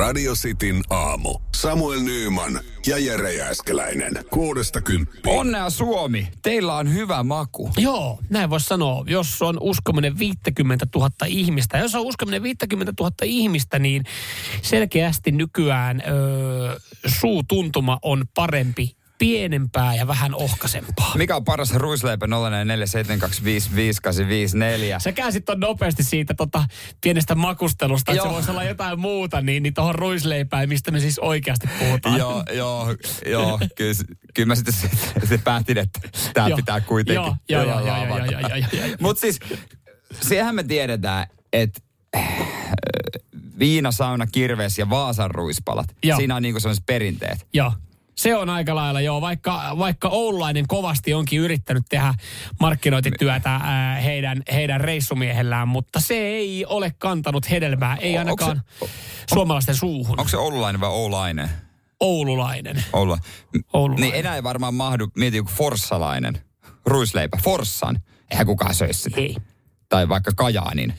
Radio Cityn aamu. Samuel Nyyman ja Jere Jääskeläinen. Kuudesta kymppiin. Onnea Suomi, teillä on hyvä maku. Joo, näin voisi sanoa. Jos on uskominen 50 000 ihmistä, jos on uskominen 50 000 ihmistä, niin selkeästi nykyään öö, suutuntuma on parempi pienempää ja vähän ohkaisempaa. Mikä on paras ruisleipä 0472558554? Sä käsit on nopeasti siitä tota, pienestä makustelusta, että se voisi olla jotain muuta, niin, niin tuohon ruisleipään, mistä me siis oikeasti puhutaan. joo, joo, joo. Kyllä, kyllä mä sitten sit päätin, että tämä pitää kuitenkin. Joo, joo, joo, joo, joo, joo, joo. Mutta siis, sehän me tiedetään, että viina, sauna, kirves ja Vaasan ruispalat. Joo. Siinä on niinku sellaiset perinteet. Joo. Se on aika lailla, joo. Vaikka, vaikka Oulainen kovasti onkin yrittänyt tehdä markkinointityötä ää, heidän, heidän reissumiehellään, mutta se ei ole kantanut hedelmää, ei ainakaan se, suomalaisten suuhun. Onko se Oulainen vai Oulainen? Oululainen. Oula. Oululainen. Niin enää ei varmaan mahdu, mieti joku forssalainen ruisleipä, forssan. Eihän kukaan söisi sitä. Ei tai vaikka Kajaanin.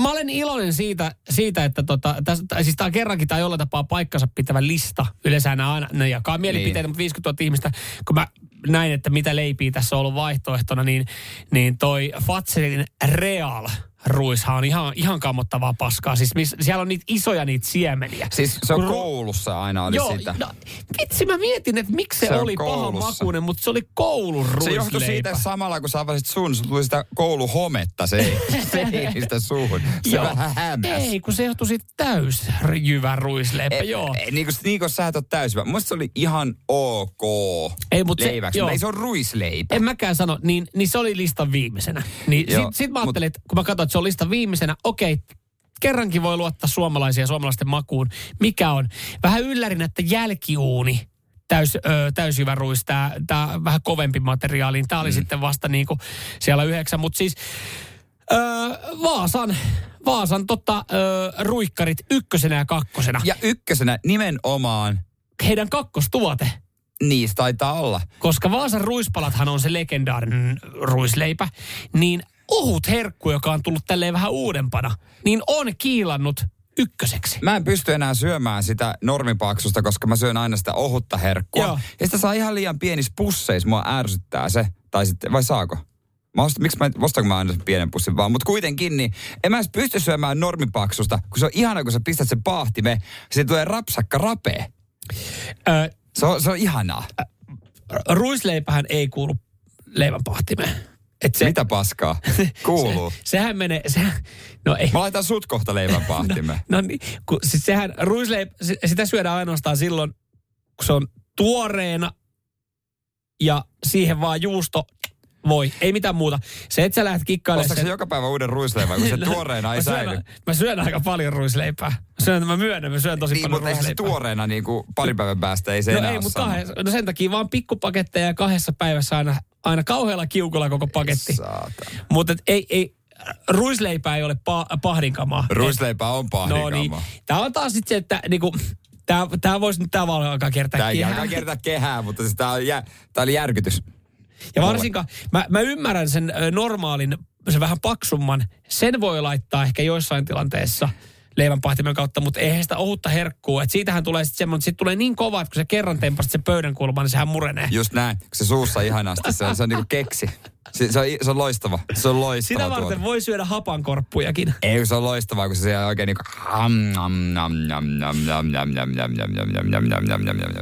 Mä olen iloinen siitä, siitä että tota, tästä, siis tämä kerrankin tai jollain tapaa paikkansa pitävä lista. Yleensä nämä aina ne jakaa mielipiteitä, niin. mutta 50 000 ihmistä, kun mä näin, että mitä leipiä tässä on ollut vaihtoehtona, niin, niin toi Fatselin Real – ruishan on ihan, ihan kammottavaa paskaa. Siis miss, siellä on niitä isoja niitä siemeniä. Siis se on Ru- koulussa aina oli Joo, sitä. No, vitsi mä mietin, että miksi se, se oli paha makuinen, mutta se oli koulun ruisleipä. Se johtui siitä samalla, kun sä avasit sun, sun tuli sitä kouluhometta, se ei, se ei sitä suuhun. Se joo. vähän hämäs. Ei, kun se johtui siitä täys jyvä ruisleipä, e, joo. E, niin, kuin, niin kuin sä et ole täysivä. Musta se oli ihan ok ei, mutta leiväksi, se, mutta ei se ole ruisleipä. En mäkään sano, niin, niin se oli listan viimeisenä. Niin sit, sit mä ajattelin, mut, että kun mä katsoin, että se on listan viimeisenä, okei, kerrankin voi luottaa suomalaisia ja suomalaisten makuun. Mikä on? Vähän yllärin, että jälkiuuni täys, ö, täysjyväruis, tämä tää vähän kovempi materiaali. Tämä oli mm. sitten vasta niin kuin siellä yhdeksän, mutta siis ö, Vaasan, Vaasan totta, ö, ruikkarit ykkösenä ja kakkosena. Ja ykkösenä nimenomaan. Heidän kakkostuote. Niistä taitaa olla. Koska Vaasan ruispalathan on se legendaarinen ruisleipä, niin ohut herkku, joka on tullut tälleen vähän uudempana, niin on kiilannut ykköseksi. Mä en pysty enää syömään sitä normipaksusta, koska mä syön aina sitä ohutta herkkua. Joo. Ja sitä saa ihan liian pienissä pusseissa, mua ärsyttää se. Tai sitten, vai saako? Mä ostan, miksi mä, ostanko mä aina sen pienen pussin vaan? Mutta kuitenkin, niin en mä edes pysty syömään normipaksusta, kun se on ihana, kun sä pistät sen paahtimeen, siitä tulee rapsakka rapee. Ö, se, on, se on ihanaa. Ruisleipähän ei kuulu leivän pahtimeen. Et se, Mitä paskaa? Kuuluu. se, sehän menee... Se, no ei. Mä laitan sut kohta leivän pahtimeen. no, no niin, kun, siis sehän ruisleip, sitä syödään ainoastaan silloin, kun se on tuoreena ja siihen vaan juusto voi, ei mitään muuta. Se, että sä lähdet kikkailemaan... Ostatko sen... joka päivä uuden ruisleivän, kun se no, tuoreena ei mä syön, säily? Mä syön aika paljon ruisleipää. Mä, syön, mä myönnän, mä syön tosi niin, paljon mutta ruisleipää. se tuoreena niin kuin pari päivän päästä ei se no enää ei, mutta kahden, no sen takia vaan pikkupaketteja kahdessa päivässä aina, aina kauhealla kiukulla koko paketti. Mutta ei, ei, ruisleipää ei ole pa- pahdinkamaa. Ruisleipää on pahdinkamaa. No niin. Tämä on taas sitten se, että niinku, Tämä, tämä voisi nyt tämä alkaa kertaa tämä kehää. Tämä alkaa kertaa kehää, mutta siis tämä, jä, tämä oli järkytys. Ja varsinkaan, mä, mä ymmärrän sen normaalin, sen vähän paksumman, sen voi laittaa ehkä joissain tilanteessa leivänpahtimen kautta, mutta eihän sitä ohutta herkkuu. Et siitähän tulee sitten semmoinen, että sit tulee niin kova, että kun se kerran tempasit sen pöydän kulmaan, niin sehän murenee. Just näin, kun se suussa ihanasti, se on, se on niinku keksi. Se, se, on, se on loistava. Se on loistava Sitä varten tuote. voi syödä hapankorppujakin. Ei, se on loistavaa, kun se siellä oikein niinku...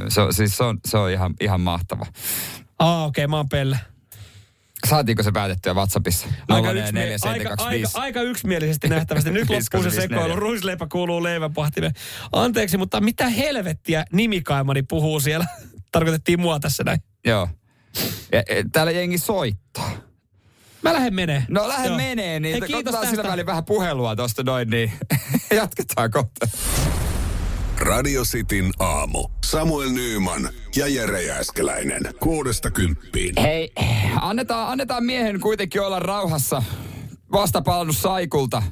Se on, siis se on, se on ihan, ihan mahtava. Ah, okei, okay, mä oon Pelle. Saatiinko se päätettyä WhatsAppissa? Aika, yksmie- aika, aika, aika yksimielisesti nähtävästi. Nyt loppuu se sekoilu. Ruisleipä kuuluu leivänpahtimeen. Anteeksi, mutta mitä helvettiä nimikaimani puhuu siellä? Tarkoitettiin mua tässä näin. Joo. Ja, ja, täällä jengi soittaa. Mä lähden menee. No lähden menee, niin Hei, kiitos tästä. sillä välin vähän puhelua tosta noin, niin jatketaan kohta. Radio Cityn aamu. Samuel Nyyman ja Jere Jääskeläinen. Kuudesta kymppiin. Hei, annetaan, annetaan miehen kuitenkin olla rauhassa. Vastapalannut Saikulta.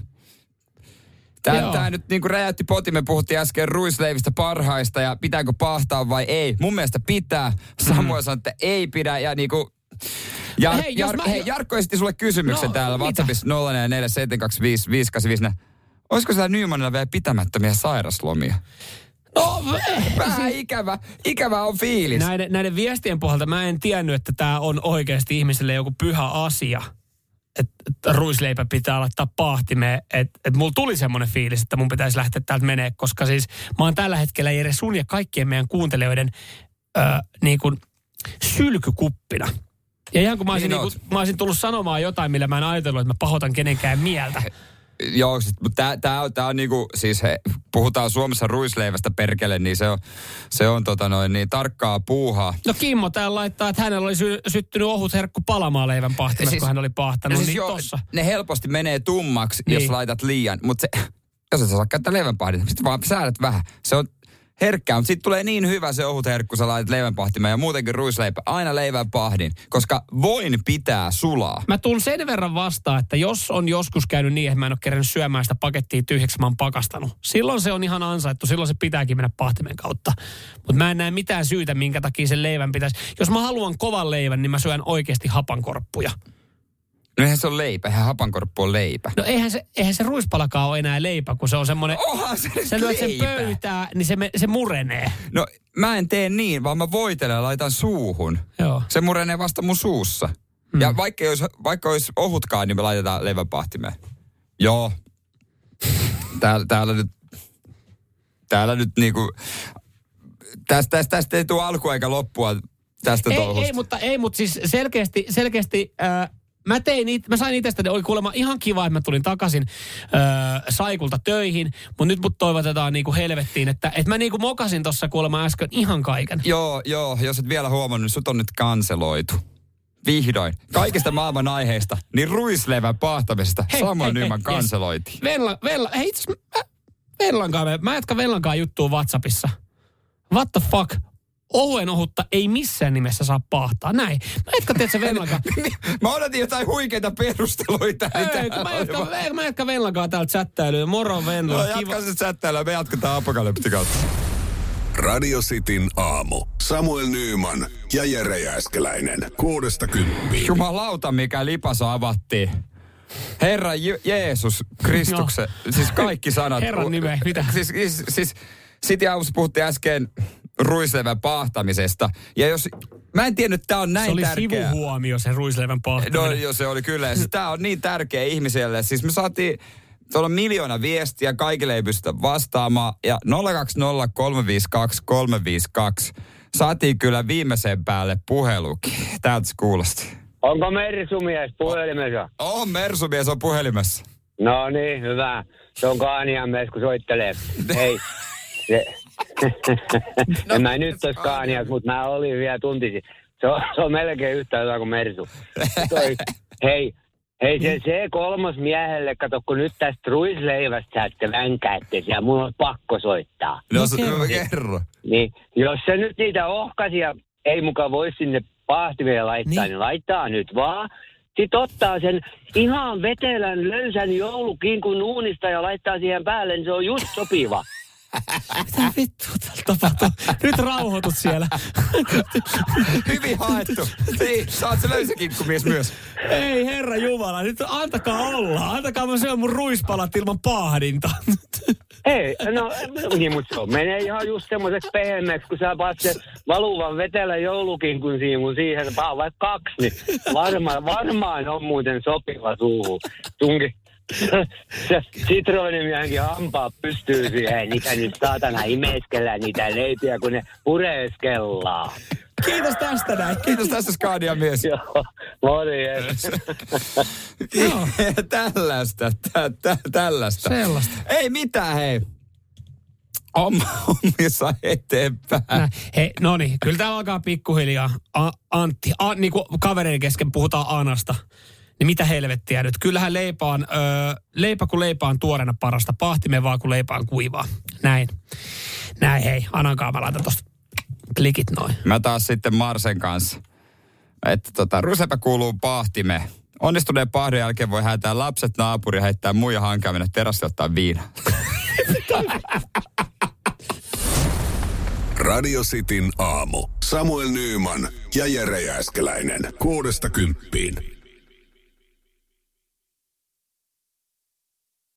Tämä, tämä nyt niin kuin räjäytti poti. Me puhuttiin äsken ruisleivistä parhaista ja pitääkö pahtaa vai ei. Mun mielestä pitää. Samuel mm. sanoi, että ei pidä ja niin kuin ja, hei, Jar- mä... hei, Jarkko esitti sulle kysymyksen no, täällä WhatsAppissa 0447255854. Olisiko siellä Nymanilla vielä pitämättömiä sairaslomia? No, vähän ikävä, ikävä on fiilis. Näiden, näiden viestien pohjalta mä en tiennyt, että tämä on oikeasti ihmiselle joku pyhä asia. Että et ruisleipä pitää laittaa pahtimeen. Että et mulla tuli semmoinen fiilis, että mun pitäisi lähteä täältä menee, koska siis mä oon tällä hetkellä Jere sun ja kaikkien meidän kuuntelijoiden ö, niin kuin sylkykuppina. Ja ihan kun mä olisin, niin niin mä olisin tullut sanomaan jotain, millä mä en ajatellut, että mä pahoitan kenenkään mieltä. Joo, mutta tämä tää on, tää on niinku, siis he, puhutaan Suomessa ruisleivästä perkele, niin se on, se on tota noin, niin tarkkaa puuhaa. No Kimmo täällä laittaa, että hänellä oli sy- syttynyt ohut herkku palamaan leivän pahtimessa, siis, kun hän oli pahtanut. No siis niin jo, tossa. Ne helposti menee tummaksi, niin. jos laitat liian, mutta se, jos et saa käyttää leivän pahdinta, sitten vaan säädät vähän. Se on herkkää, mutta sitten tulee niin hyvä se ohut herkku, sä laitat leivänpahtimeen ja muutenkin ruisleipä, aina leivänpahdin, koska voin pitää sulaa. Mä tuun sen verran vastaan, että jos on joskus käynyt niin, että mä en ole kerännyt syömään sitä pakettia tyhjäksi, mä oon pakastanut. Silloin se on ihan ansaittu, silloin se pitääkin mennä pahtimen kautta. Mutta mä en näe mitään syytä, minkä takia sen leivän pitäisi. Jos mä haluan kovan leivän, niin mä syön oikeasti hapankorppuja. No eihän se ole leipä, eihän hapankorppu on leipä. No eihän se, eihän se ruispalakaan ole enää leipä, kun se on semmoinen... Oha se Sä lyöt sen pöytää, niin se, se murenee. No mä en tee niin, vaan mä voitelen ja laitan suuhun. Joo. Se murenee vasta mun suussa. Hmm. Ja vaikka olisi, vaikka olisi ohutkaan, niin me laitetaan leiväpahtimeen. Joo. Täällä, täällä nyt... Täällä nyt niinku... Tästä, tästä, tästä ei tule alku eikä loppua tästä ei, Ei, mutta, ei, mutta siis selkeästi, selkeästi äh, mä tein it, mä sain itsestäni, oli kuulemma ihan kiva, että mä tulin takaisin öö, Saikulta töihin, mutta nyt mut toivotetaan niinku helvettiin, että et mä niinku mokasin tuossa kuulemma äsken ihan kaiken. Joo, joo, jos et vielä huomannut, niin sut on nyt kanseloitu. Vihdoin. Kaikista maailman aiheista, niin ruislevän pahtamisesta Samuel Nyman kanseloitiin. Yes. Vella, Vella, hei itse mä, Vellankaan, mä jatkan Vellankaan juttua WhatsAppissa. What the fuck? Ohuen ohutta ei missään nimessä saa pahtaa. Näin. Mä jatkan, tiedätkö, Vellankaan. mä odotin jotain huikeita perusteluita. Ei, mä jatkan, mä jatkan Vellankaan täältä chattailuja. Moro Venla. No, jatka se chattailuja, me jatketaan apokalyptikautta. Radio Cityn aamu. Samuel Nyyman ja Jere Jääskeläinen. Kuudesta kymppiin. Jumalauta, mikä lipas avattiin. Herra Je- Jeesus Kristuksen, no. siis kaikki sanat. Herran nime, mitä? Siis, siis, siis City Aamussa puhuttiin äsken ruislevän pahtamisesta. Ja jos, mä en tiennyt, että tämä on näin se oli tärkeä. sivuhuomio se ruislevän pahtaminen. No joo, se oli kyllä. Ja siis tämä on niin tärkeä ihmiselle. Siis me saatiin, tuolla on miljoona viestiä, kaikille ei pystytä vastaamaan. Ja 020 352 352 saatiin kyllä viimeisen päälle puhelukin. Täältä se kuulosti. Onko Mersumies puhelimessa? On, Mersumies on puhelimessa. No niin, hyvä. Se on Kaanian mies, kun soittelee. Hei, se, no, en mä nyt olisi Kaanias, mutta mä olin vielä tuntisin. Se on, se on melkein yhtä hyvä kuin Mersu. Toi, hei, hei se C3 miehelle, kato kun nyt tästä ruisleivästä saatte vänkäätte ja mun on pakko soittaa. No, se, no kerro. Niin, jos se nyt niitä ohkasia ei muka voi sinne pahtimeen laittaa, niin, niin laittaa nyt vaan. Sitten ottaa sen ihan vetelän löysän joulukinkun uunista ja laittaa siihen päälle, niin se on just sopiva. Mitä vittua täällä tapahtuu? Nyt rauhoitut siellä. Hyvin haettu. Niin, sä oot se löysäkinkkumies myös. Ei herra Jumala, nyt antakaa olla. Antakaa mä syön mun ruispalat ilman pahdinta. Ei, no niin, mutta se menee ihan just semmoiseksi pehmeäksi, kun sä paat se valuvan vetellä joulukinkun siivun siihen, vaikka kaksi, niin varmaan, varmaan on muuten sopiva suuhun. Tunki, se Citroenimiehenkin hampaa pystyy siihen. Niitä nyt saatana imeskellä niitä leipiä, kun ne pureskellaan. Kiitos tästä näin. Kiitos tästä Scania mies. Joo, morjens. tällaista, tä, tä, tällaista. Sellaista. Ei mitään, hei. Ommissa eteenpäin. Hei, no niin, kyllä tämä alkaa pikkuhiljaa. A, Antti, a, niin kuin kavereiden kesken puhutaan Anasta. Niin mitä helvettiä nyt? Kyllähän leipä on, öö, leipä kun leipä on tuoreena parasta, pahtime vaan kun leipä on kuivaa. Näin. Näin hei, Anankaan mä laitan tosta klikit noin. Mä taas sitten Marsen kanssa. Että tota, rusepä kuuluu pahtime. Onnistuneen pahdon jälkeen voi häätää lapset naapuri heittää muija hankaa mennä terassi ottaa viina. Radio Cityn aamu. Samuel Nyyman ja Jere Jääskeläinen. Kuudesta kymppiin.